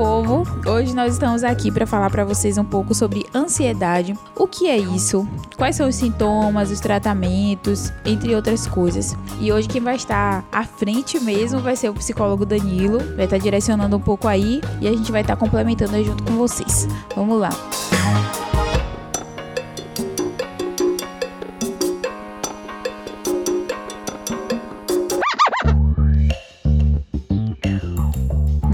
Povo, hoje nós estamos aqui para falar para vocês um pouco sobre ansiedade, o que é isso, quais são os sintomas, os tratamentos, entre outras coisas. E hoje quem vai estar à frente mesmo vai ser o psicólogo Danilo, vai estar direcionando um pouco aí e a gente vai estar complementando junto com vocês. Vamos lá.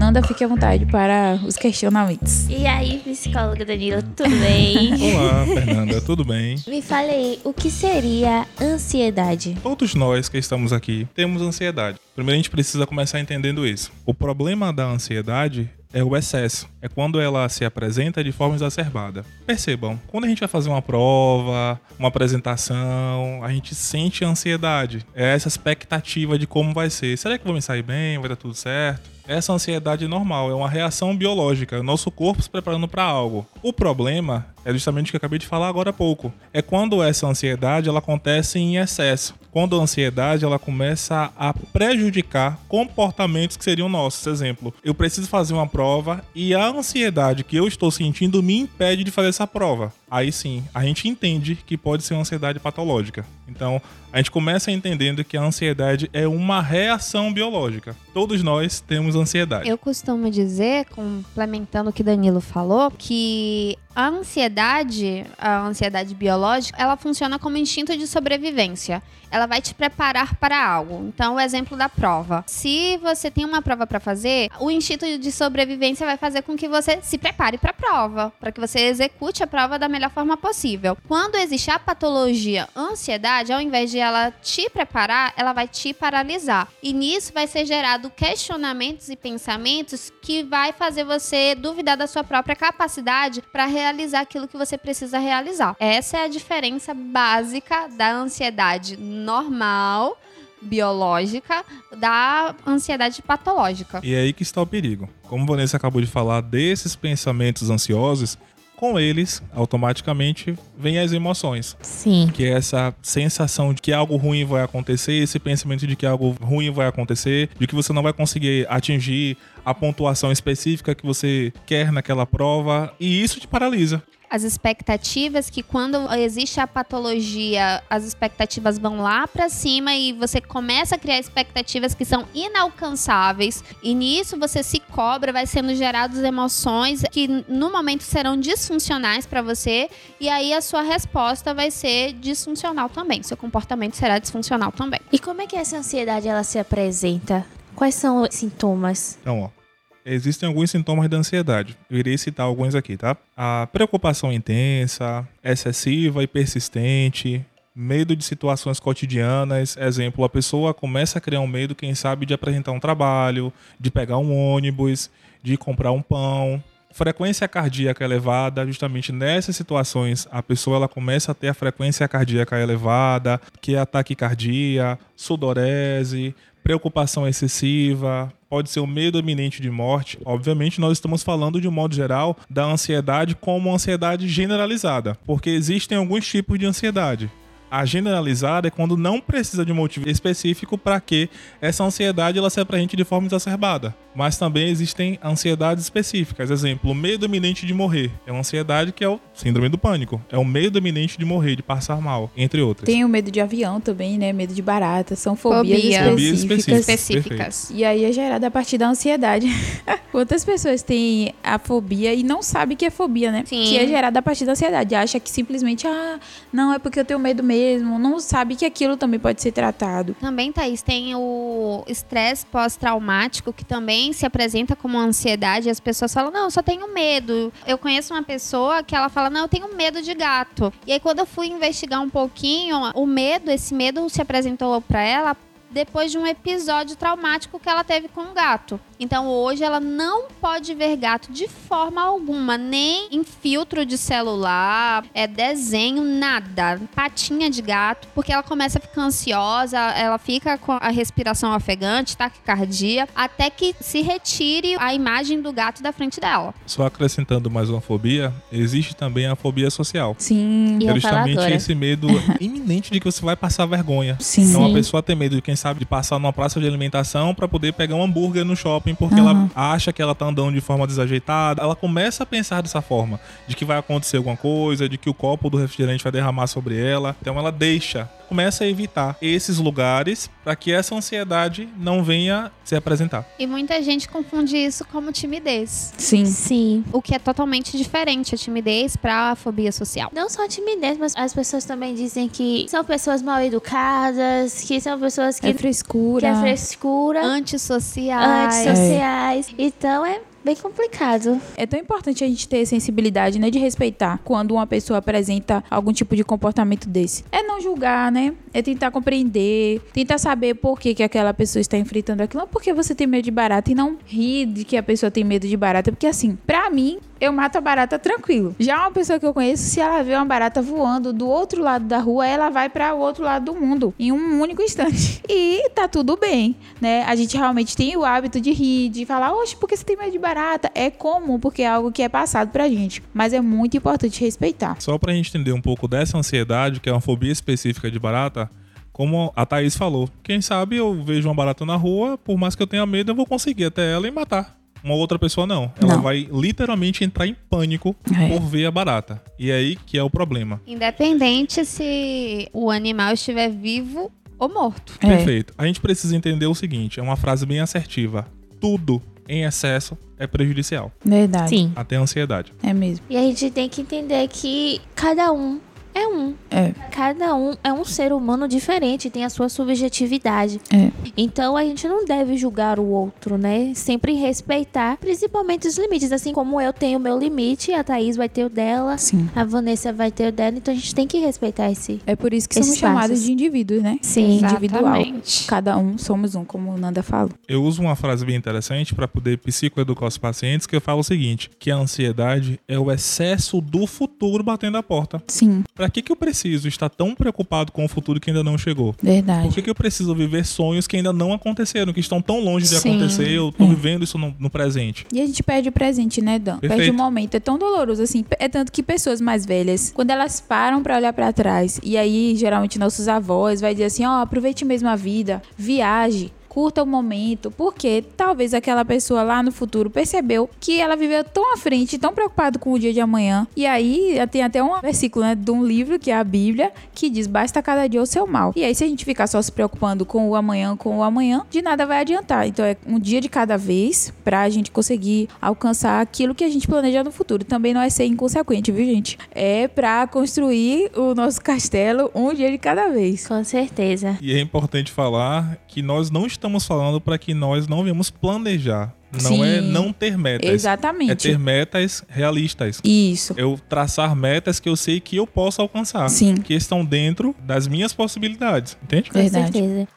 Nanda, fique à vontade para os questionamentos. E aí, psicóloga Danilo, tudo bem? Olá, Fernanda, tudo bem? Me fale aí, o que seria ansiedade? Todos nós que estamos aqui temos ansiedade. Primeiro a gente precisa começar entendendo isso. O problema da ansiedade é o excesso. É quando ela se apresenta de forma exacerbada. Percebam, quando a gente vai fazer uma prova, uma apresentação, a gente sente ansiedade. É essa expectativa de como vai ser. Será que vou me sair bem? Vai dar tudo certo? Essa ansiedade é normal, é uma reação biológica, é o nosso corpo se preparando para algo. O problema é justamente o que eu acabei de falar agora há pouco. É quando essa ansiedade ela acontece em excesso. Quando a ansiedade ela começa a prejudicar comportamentos que seriam nossos. Exemplo, eu preciso fazer uma prova e a ansiedade que eu estou sentindo me impede de fazer essa prova. Aí sim, a gente entende que pode ser uma ansiedade patológica. Então, a gente começa entendendo que a ansiedade é uma reação biológica. Todos nós temos ansiedade. Eu costumo dizer, complementando o que Danilo falou, que a ansiedade, a ansiedade biológica, ela funciona como instinto de sobrevivência. Ela vai te preparar para algo. Então, o exemplo da prova. Se você tem uma prova para fazer, o instinto de sobrevivência vai fazer com que você se prepare para a prova, para que você execute a prova da melhor forma possível. Quando existe a patologia ansiedade, ao invés de ela te preparar, ela vai te paralisar. E nisso vai ser gerado questionamentos e pensamentos que vai fazer você duvidar da sua própria capacidade para realizar aquilo que você precisa realizar. Essa é a diferença básica da ansiedade normal biológica da ansiedade patológica. E é aí que está o perigo. Como Vanessa acabou de falar desses pensamentos ansiosos, com eles, automaticamente, vem as emoções. Sim. Que é essa sensação de que algo ruim vai acontecer, esse pensamento de que algo ruim vai acontecer, de que você não vai conseguir atingir a pontuação específica que você quer naquela prova, e isso te paralisa as expectativas que quando existe a patologia, as expectativas vão lá para cima e você começa a criar expectativas que são inalcançáveis e nisso você se cobra, vai sendo geradas emoções que no momento serão disfuncionais para você e aí a sua resposta vai ser disfuncional também, seu comportamento será disfuncional também. E como é que essa ansiedade ela se apresenta? Quais são os sintomas? Então, ó, existem alguns sintomas da ansiedade. Eu irei citar alguns aqui, tá? A preocupação intensa, excessiva e persistente, medo de situações cotidianas. Exemplo, a pessoa começa a criar um medo, quem sabe, de apresentar um trabalho, de pegar um ônibus, de comprar um pão. Frequência cardíaca elevada, justamente nessas situações, a pessoa ela começa a ter a frequência cardíaca elevada, que é a taquicardia, sudorese, preocupação excessiva, pode ser o medo iminente de morte. Obviamente, nós estamos falando de um modo geral da ansiedade como ansiedade generalizada, porque existem alguns tipos de ansiedade. A generalizada é quando não precisa de um motivo específico para que essa ansiedade ela se apresente de forma exacerbada. Mas também existem ansiedades específicas. Exemplo, o medo iminente de morrer. É uma ansiedade que é o síndrome do pânico. É o medo iminente de morrer, de passar mal, entre outras. Tem o medo de avião também, né? Medo de barata. São fobias, Fobia. específicas. Fobias específicas. específicas. E aí é gerada a partir da ansiedade. Quantas pessoas têm a fobia e não sabem que é fobia, né? Sim. Que é gerada a partir da ansiedade. Acha que simplesmente, ah, não, é porque eu tenho medo mesmo. Não sabe que aquilo também pode ser tratado. Também, Thaís, tem o estresse pós-traumático, que também se apresenta como ansiedade. As pessoas falam, não, eu só tenho medo. Eu conheço uma pessoa que ela fala, não, eu tenho medo de gato. E aí, quando eu fui investigar um pouquinho, o medo, esse medo se apresentou pra ela depois de um episódio traumático que ela teve com um gato. Então hoje ela não pode ver gato de forma alguma, nem em filtro de celular, é desenho, nada, patinha de gato, porque ela começa a ficar ansiosa, ela fica com a respiração ofegante, taquicardia, até que se retire a imagem do gato da frente dela. Só acrescentando mais uma fobia, existe também a fobia social. Sim. E Que é justamente esse medo iminente de que você vai passar vergonha. Sim. Então a pessoa tem medo de quem sabe, de passar numa praça de alimentação para poder pegar um hambúrguer no shopping porque ela Uhum. acha que ela tá andando de forma desajeitada. Ela começa a pensar dessa forma, de que vai acontecer alguma coisa, de que o copo do refrigerante vai derramar sobre ela. Então ela deixa, começa a evitar esses lugares para que essa ansiedade não venha se apresentar. E muita gente confunde isso como timidez. Sim. Sim. O que é totalmente diferente a timidez para a fobia social. Não só a timidez, mas as pessoas também dizem que são pessoas mal educadas, que são pessoas que, É que frescura. é frescura, Antissociais. antissociais. Então é bem complicado. É tão importante a gente ter sensibilidade, né? De respeitar quando uma pessoa apresenta algum tipo de comportamento desse. É não julgar, né? É tentar compreender, tentar saber por que, que aquela pessoa está enfrentando aquilo. Porque você tem medo de barata e não rir de que a pessoa tem medo de barata. Porque assim, pra mim, eu mato a barata tranquilo. Já uma pessoa que eu conheço, se ela vê uma barata voando do outro lado da rua, ela vai para o outro lado do mundo em um único instante. E tá tudo bem, né? A gente realmente tem o hábito de rir, de falar, oxe, por que você tem medo de barata? É comum, porque é algo que é passado pra gente. Mas é muito importante respeitar. Só pra gente entender um pouco dessa ansiedade, que é uma fobia específica de barata, como a Thaís falou, quem sabe eu vejo uma barata na rua, por mais que eu tenha medo, eu vou conseguir até ela e matar. Uma outra pessoa não. Ela Não. vai literalmente entrar em pânico É. por ver a barata. E é aí que é o problema. Independente se o animal estiver vivo ou morto. É. Perfeito. A gente precisa entender o seguinte: é uma frase bem assertiva. Tudo em excesso é prejudicial. Verdade. Sim. Até a ansiedade. É mesmo. E a gente tem que entender que cada um é um. É. Cada um é um ser humano diferente, tem a sua subjetividade. É. Então a gente não deve julgar o outro, né? Sempre respeitar, principalmente os limites. Assim como eu tenho o meu limite, a Thaís vai ter o dela, Sim. a Vanessa vai ter o dela. Então a gente tem que respeitar esse. É por isso que somos Esses chamados de indivíduos, né? Sim. Individual. Exatamente. Cada um somos um, como o Nanda falou. Eu uso uma frase bem interessante para poder psicoeducar os pacientes que eu falo o seguinte: que a ansiedade é o excesso do futuro batendo a porta. Sim, Pra que que eu preciso estar tão preocupado com o futuro que ainda não chegou? verdade. Por que, que eu preciso viver sonhos que ainda não aconteceram, que estão tão longe de Sim. acontecer? Eu tô É. vivendo isso no, no presente. E a gente perde o presente, né, Dan? Perde Perfeito. o momento. É tão doloroso, assim. É tanto que pessoas mais velhas, quando elas param pra olhar pra trás, e aí, geralmente, nossos avós vai dizer assim, ó, aproveite mesmo a vida, viaje. Curta o momento, porque talvez aquela pessoa lá no futuro percebeu que ela viveu tão à frente, tão preocupada com o dia de amanhã. E aí tem até um versículo né, de um livro, que é a Bíblia, que diz: basta cada dia o seu mal. E aí, se a gente ficar só se preocupando com o amanhã, com o amanhã, de nada vai adiantar. Então é um dia de cada vez pra gente conseguir alcançar aquilo que a gente planeja no futuro. Também não é ser inconsequente, viu, gente? É pra construir o nosso castelo um dia de cada vez. Com certeza. E é importante falar que nós não estamos falando para que nós não venhamos planejar. Não Sim. é não ter metas. Exatamente. É ter metas realistas. Isso. Eu traçar metas que eu sei que eu posso alcançar. Sim. Que estão dentro das minhas possibilidades. Entende? Com Verdade. certeza.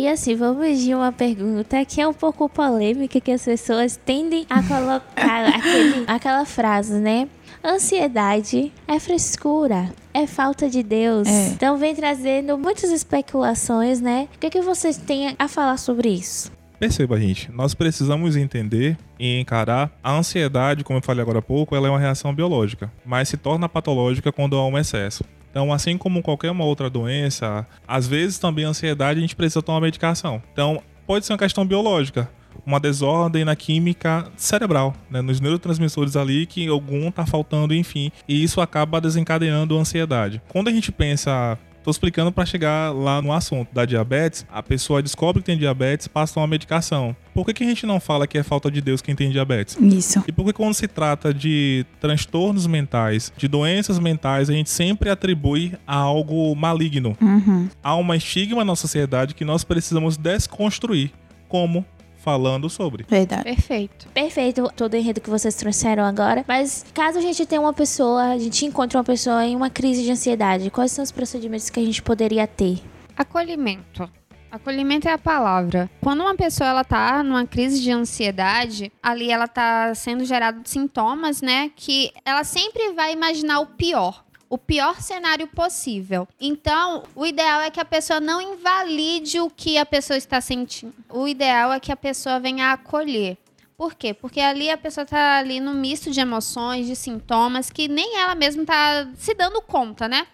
E assim, vamos de uma pergunta que é um pouco polêmica, que as pessoas tendem a colocar aquele, aquela frase, né? Ansiedade é frescura, é falta de Deus. É. Então vem trazendo muitas especulações, né? O que, que vocês têm a falar sobre isso? Perceba, gente, nós precisamos entender e encarar a ansiedade, como eu falei agora há pouco, ela é uma reação biológica, mas se torna patológica quando há um excesso. Então, assim como qualquer uma outra doença, às vezes também a ansiedade a gente precisa tomar medicação. Então, pode ser uma questão biológica, uma desordem na química cerebral, né, nos neurotransmissores ali que algum tá faltando, enfim, e isso acaba desencadeando a ansiedade. Quando a gente pensa Tô explicando para chegar lá no assunto da diabetes. A pessoa descobre que tem diabetes, passa uma medicação. Por que, que a gente não fala que é falta de Deus quem tem diabetes? Isso. E por que quando se trata de transtornos mentais, de doenças mentais, a gente sempre atribui a algo maligno? Uhum. Há uma estigma na sociedade que nós precisamos desconstruir. Como? Falando sobre. Verdade. Perfeito. Perfeito todo o enredo que vocês trouxeram agora. Mas caso a gente tenha uma pessoa, a gente encontre uma pessoa em uma crise de ansiedade, quais são os procedimentos que a gente poderia ter? Acolhimento. Acolhimento é a palavra. Quando uma pessoa ela tá numa crise de ansiedade, ali ela tá sendo gerado sintomas, né, que ela sempre vai imaginar o pior. O pior cenário possível. Então, o ideal é que a pessoa não invalide o que a pessoa está sentindo. O ideal é que a pessoa venha acolher. Por quê? Porque ali a pessoa tá ali no misto de emoções, de sintomas que nem ela mesma tá se dando conta, né?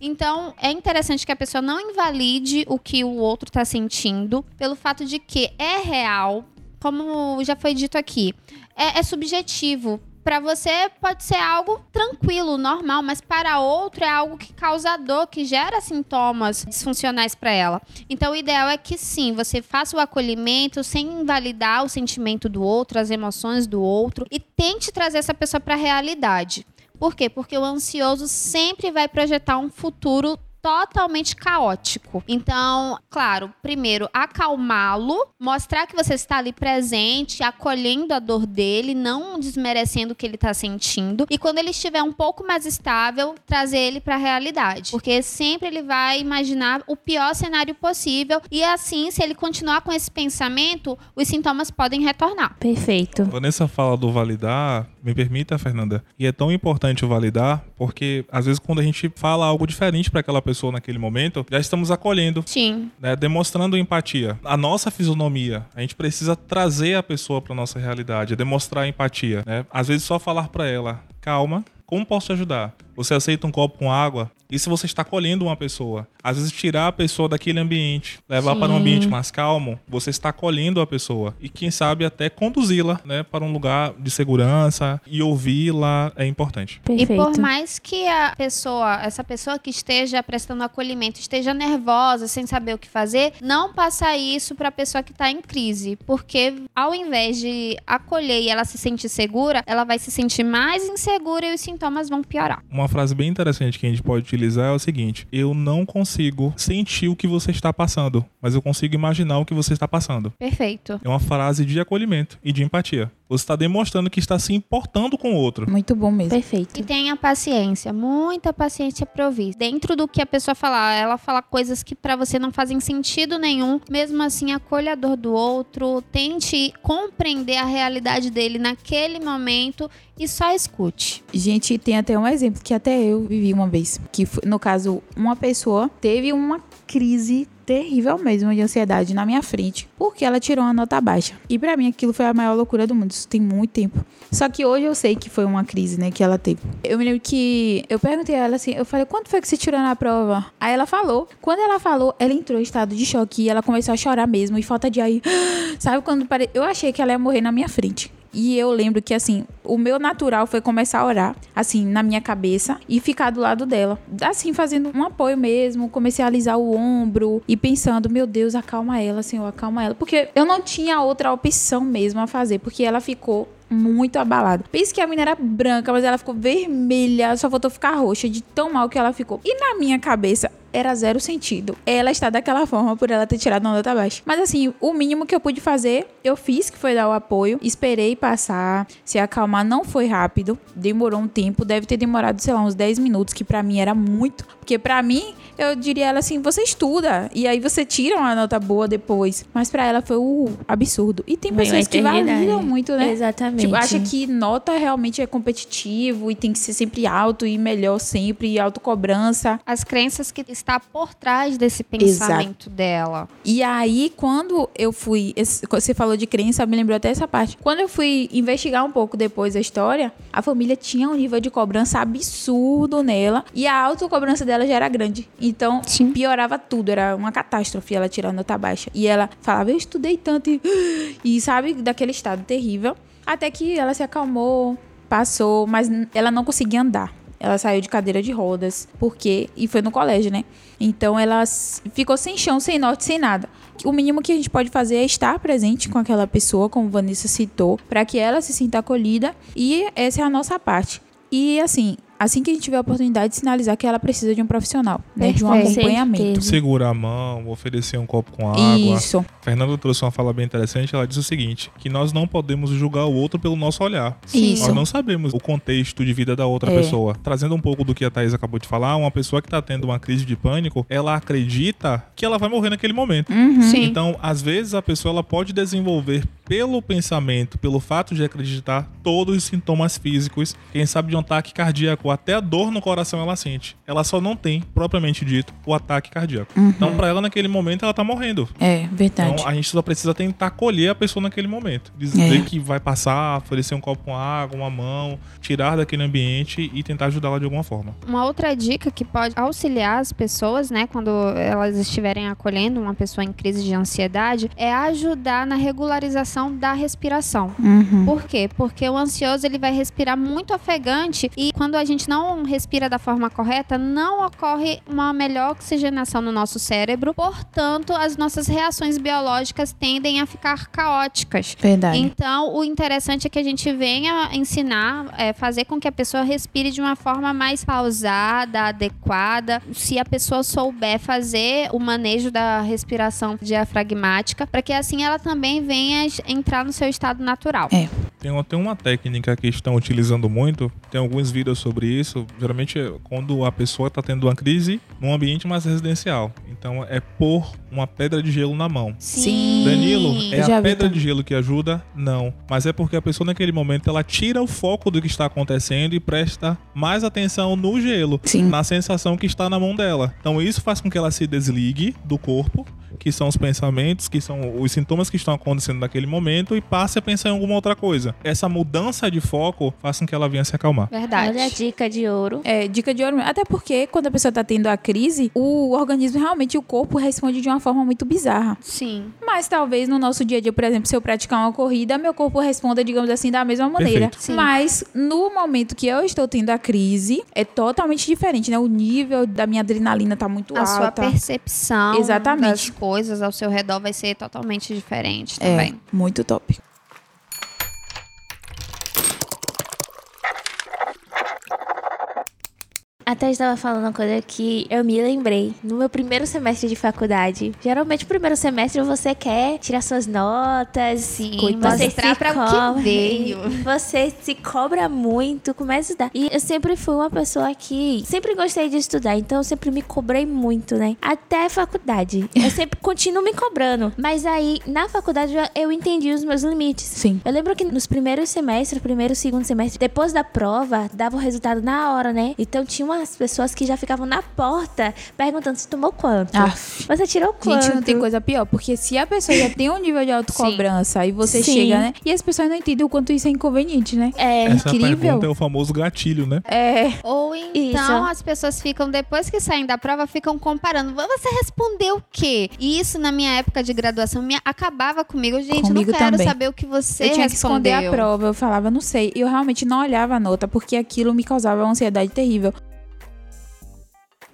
Então, é interessante que a pessoa não invalide o que o outro está sentindo, pelo fato de que é real, como já foi dito aqui, é, é subjetivo. Para você pode ser algo tranquilo, normal, mas para outro é algo que causa dor, que gera sintomas disfuncionais para ela. Então, o ideal é que sim, você faça o acolhimento sem invalidar o sentimento do outro, as emoções do outro e tente trazer essa pessoa para a realidade. Por quê? Porque o ansioso sempre vai projetar um futuro totalmente caótico. Então, claro, primeiro acalmá-lo, mostrar que você está ali presente, acolhendo a dor dele, não desmerecendo o que ele está sentindo. E quando ele estiver um pouco mais estável, trazer ele para a realidade, porque sempre ele vai imaginar o pior cenário possível e assim, se ele continuar com esse pensamento, os sintomas podem retornar. Perfeito. Vanessa fala do validar, me permita, Fernanda. E é tão importante validar, porque às vezes quando a gente fala algo diferente para aquela pessoa naquele momento, já estamos acolhendo, Sim. né, demonstrando empatia. A nossa fisionomia, a gente precisa trazer a pessoa para nossa realidade, demonstrar empatia, né? Às vezes só falar para ela, calma, como posso te ajudar? Você aceita um copo com água? E se você está acolhendo uma pessoa? Às vezes tirar a pessoa daquele ambiente, levar Sim. para um ambiente mais calmo, você está acolhendo a pessoa e quem sabe até conduzi-la, né, para um lugar de segurança e ouvi-la é importante. E Perfeito. por mais que a pessoa, essa pessoa que esteja prestando acolhimento, esteja nervosa, sem saber o que fazer, não passar isso para a pessoa que está em crise, porque ao invés de acolher e ela se sentir segura, ela vai se sentir mais insegura e os sintomas vão piorar. Uma frase bem interessante que a gente pode utilizar é o seguinte: eu não consigo sentir o que você está passando, mas eu consigo imaginar o que você está passando. Perfeito. É uma frase de acolhimento e de empatia. Você está demonstrando que está se importando com o outro. Muito bom mesmo. Perfeito. E tenha paciência, muita paciência para ouvir. Dentro do que a pessoa falar, ela fala coisas que para você não fazem sentido nenhum, mesmo assim acolha a dor do outro, tente compreender a realidade dele naquele momento e só escute. Gente, tem até um exemplo que até eu vivi uma vez. Que foi- no caso, uma pessoa teve uma crise terrível mesmo de ansiedade na minha frente, porque ela tirou uma nota baixa. E pra mim aquilo foi a maior loucura do mundo. Isso tem muito tempo. Só que hoje eu sei que foi uma crise, né, que ela teve. Eu me lembro que eu perguntei a ela assim, eu falei: "Quanto foi que você tirou na prova?" Aí ela falou. Quando ela falou, ela entrou em estado de choque e ela começou a chorar mesmo e falta de e- Sabe quando pare... eu achei que ela ia morrer na minha frente. E eu lembro que, assim, o meu natural foi começar a orar, assim, na minha cabeça e ficar do lado dela. Assim, fazendo um apoio mesmo. Comecei a alisar o ombro e pensando, meu Deus, acalma ela, Senhor, acalma ela. Porque eu não tinha outra opção mesmo a fazer, porque ela ficou muito abalada. Pense que a menina era branca, mas ela ficou vermelha, só faltou ficar roxa de tão mal que ela ficou. E na minha cabeça, era zero sentido. Ela está daquela forma por ela ter tirado uma nota baixa. Mas assim, o mínimo que eu pude fazer, eu fiz, que foi dar o apoio. Esperei passar, se acalmar. Não foi rápido, demorou um tempo. Deve ter demorado, sei lá, uns 10 minutos, que pra mim era muito. Porque pra mim, eu diria ela assim, você estuda. E aí você tira uma nota boa depois. Mas pra ela foi o absurdo. E tem pessoas que validam muito, né? Exatamente. Tipo, acha que nota realmente é competitivo e tem que ser sempre alto e melhor sempre, e autocobrança. As crenças que está por trás desse pensamento dela. E aí, quando eu fui. Você falou de crença, me lembrou até essa parte. Quando eu fui investigar um pouco depois a história, a família tinha um nível de cobrança absurdo nela. E a autocobrança dela já era grande. Então, Sim. piorava tudo. Era uma catástrofe ela tirar nota baixa. E ela falava, eu estudei tanto. E, e sabe, daquele estado terrível. Até que ela se acalmou, passou, mas ela não conseguia andar. Ela saiu de cadeira de rodas, porque e foi no colégio, né? Então ela ficou sem chão, sem norte, sem nada. O mínimo que a gente pode fazer é estar presente com aquela pessoa, como Vanessa citou, para que ela se sinta acolhida, e essa é a nossa parte. E assim, assim que a gente tiver a oportunidade de sinalizar que ela precisa de um profissional, né, de um acompanhamento. Certeza. Segura a mão, oferecer um copo com água. Isso. Fernanda trouxe uma fala bem interessante. Ela diz o seguinte: que nós não podemos julgar o outro pelo nosso olhar. Isso. Nós não sabemos o contexto de vida da outra É. pessoa. Trazendo um pouco do que a Thaís acabou de falar, uma pessoa que está tendo uma crise de pânico, ela acredita que ela vai morrer naquele momento. Uhum. Sim. Então, às vezes, a pessoa ela pode desenvolver pelo pensamento, pelo fato de acreditar, todos os sintomas físicos, quem sabe de um ataque cardíaco, até a dor no coração ela sente. Ela só não tem, propriamente dito, o ataque cardíaco. Então, pra ela, naquele momento, ela tá morrendo. É, verdade. Então, a gente só precisa tentar acolher a pessoa naquele momento. Dizer É. que vai passar, oferecer um copo com água, uma mão, tirar daquele ambiente e tentar ajudá-la de alguma forma. Uma outra dica que pode auxiliar as pessoas, né, quando elas estiverem acolhendo uma pessoa em crise de ansiedade, é ajudar na regularização da respiração. Uhum. Por quê? Porque o ansioso ele vai respirar muito ofegante e quando a gente não respira da forma correta, não ocorre uma melhor oxigenação no nosso cérebro. Portanto, as nossas reações biológicas tendem a ficar caóticas. Verdade. Então, o interessante é que a gente venha ensinar, é, fazer com que a pessoa respire de uma forma mais pausada, adequada. Se a pessoa souber fazer o manejo da respiração diafragmática, para que assim ela também venha entrar no seu estado natural. É. Tem uma, tem uma técnica que estão utilizando muito, tem alguns vídeos sobre isso. Geralmente, é quando a pessoa está tendo uma crise num ambiente mais residencial. Então, é pôr uma pedra de gelo na mão. Sim. Danilo, é Já a vi pedra também. de gelo que ajuda? Não. Mas é porque a pessoa naquele momento ela tira o foco do que está acontecendo e presta mais atenção no gelo, Sim. na sensação que está na mão dela. Então isso faz com que ela se desligue do corpo, que são os pensamentos, que são os sintomas que estão acontecendo naquele momento e passe a pensar em alguma outra coisa. Essa mudança de foco faz com que ela venha se acalmar. Verdade. Olha a dica de ouro. É, dica de ouro. mesmo. Até porque quando a pessoa tá tendo a crise, o organismo realmente, o corpo responde de uma forma muito bizarra. Sim. Mas talvez no nosso dia a dia, por exemplo, se eu praticar uma corrida, meu corpo responda, digamos assim, da mesma maneira. Mas no momento que eu estou tendo a crise, é totalmente diferente, né? O nível da minha adrenalina tá muito A sua alta. percepção Exatamente. das coisas ao seu redor vai ser totalmente diferente É, também. muito top. Até estava falando uma coisa que eu me lembrei. No meu primeiro semestre de faculdade, geralmente, primeiro semestre você quer tirar suas notas, Sim, você mostrar se pra o que veio. Você se cobra muito, começa a estudar. E eu sempre fui uma pessoa que sempre gostei de estudar, então eu sempre me cobrei muito, né? Até a faculdade. Eu sempre continuo me cobrando. Mas aí, na faculdade, eu- entendi os meus limites. Sim. Eu lembro que nos primeiros semestres, primeiro segundo semestre, depois da prova, dava o resultado na hora, né? Então tinha umas pessoas que já ficavam na porta perguntando se tomou quanto. Aff. Você tirou quanto? Gente, não tem coisa pior, porque se a pessoa já tem um nível de autocobrança e você Sim. chega, né? E as pessoas não entendem o quanto isso é inconveniente, né? É. Essa incrível. pergunta é o famoso gatilho, né? É. Ou então Isso. as pessoas ficam, depois que saem da prova, ficam comparando. Você respondeu o quê? E isso na minha época de graduação me acabava comigo. Gente, Comigo não quero também. saber o que você eu tinha que respondeu. esconder a prova, eu falava, não sei. E eu realmente não olhava a nota, porque aquilo me causava uma ansiedade terrível.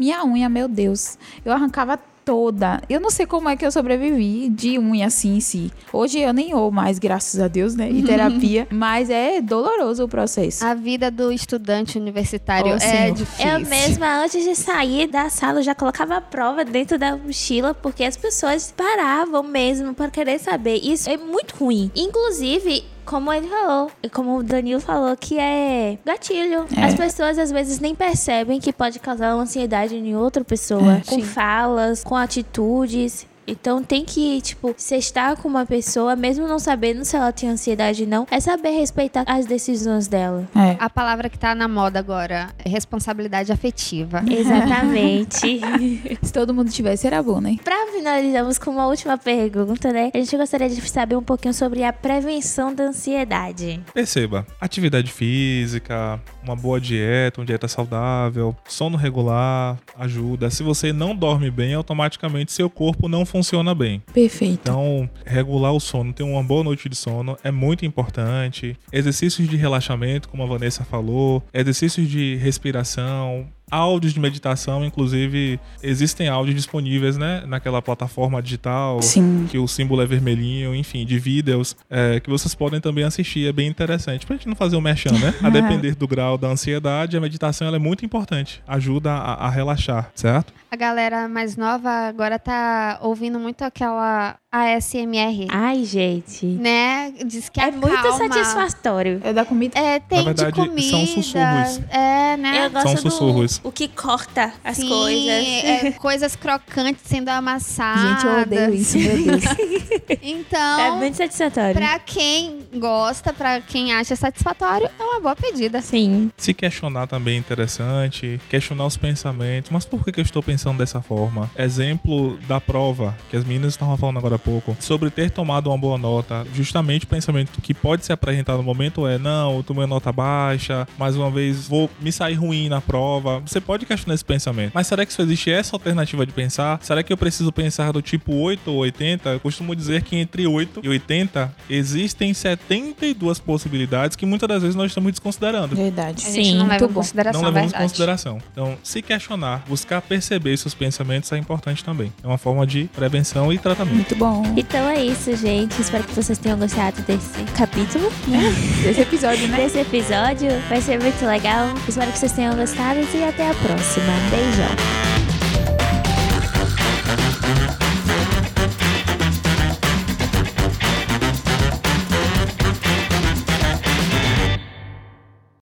Minha unha, meu Deus, eu arrancava toda. Eu não sei como é que eu sobrevivi de unha assim em si. Hoje eu nem ou mais, graças a Deus, né? Em terapia. mas é doloroso o processo. A vida do estudante universitário Oh, é Senhor. difícil. Eu mesma, antes de sair da sala, eu já colocava a prova dentro da mochila, porque as pessoas paravam mesmo para querer saber. Isso é muito ruim. Inclusive, como ele falou, e como o Danilo falou, que é gatilho. É. As pessoas às vezes nem percebem que pode causar ansiedade em outra pessoa. É, com sim. falas, com atitudes. Então tem que, tipo, se estar com uma pessoa, mesmo não sabendo se ela tem ansiedade ou não, é saber respeitar as decisões dela. É. A palavra que tá na moda agora é responsabilidade afetiva. Exatamente. Se todo mundo tivesse, era bom, né? Pra finalizarmos com uma última pergunta, né? A gente gostaria de saber um pouquinho sobre a prevenção da ansiedade. Perceba, atividade física, uma boa dieta, uma dieta saudável, sono regular ajuda. Se você não dorme bem, automaticamente seu corpo não funciona bem. Perfeito. Então, regular o sono, ter uma boa noite de sono é muito importante. Exercícios de relaxamento, como a Vanessa falou, exercícios de respiração, áudios de meditação, inclusive existem áudios disponíveis, né, naquela plataforma digital Sim. que o símbolo é vermelhinho, enfim, de vídeos é, que vocês podem também assistir, é bem interessante. Pra gente não fazer o merchan, né? A depender do grau da ansiedade, a meditação ela é muito importante, ajuda a, a relaxar, certo? A galera mais nova agora tá ouvindo muito aquela ASMR. Ai, gente. Né? Diz que É muito acalma. satisfatório. É da comida. É, tem verdade, de são comida. sussurros. É, né? Eu gosto São do sussurros. O que corta as Sim, coisas. é, coisas crocantes sendo amassadas. Gente, eu odeio isso, meu Deus. Então, É muito satisfatório. pra quem gosta, pra quem acha satisfatório, é uma boa pedida. Sim. Se questionar também é interessante, questionar os pensamentos. Mas por que, que eu estou pensando dessa forma? Exemplo da prova, que as meninas estavam falando agora há pouco, sobre ter tomado uma boa nota. Justamente o pensamento que pode ser apresentado no momento é: não, eu tomei nota baixa, mais uma vez vou me sair ruim na prova. Você pode questionar esse pensamento. Mas será que só existe essa alternativa de pensar? Será que eu preciso pensar do tipo 8 ou 80? Eu costumo dizer que entre 8 e 80 existem 72 possibilidades que muitas das vezes nós estamos desconsiderando. Verdade. A gente Sim, não leva em consideração Não levamos em consideração. Então, se questionar, buscar perceber seus pensamentos é importante também. É uma forma de prevenção e tratamento. Muito bom. Então é isso, gente. Espero que vocês tenham gostado desse capítulo, né? Esse episódio, né? Desse episódio. Vai ser muito legal. Espero que vocês tenham gostado e até a próxima. Beijão.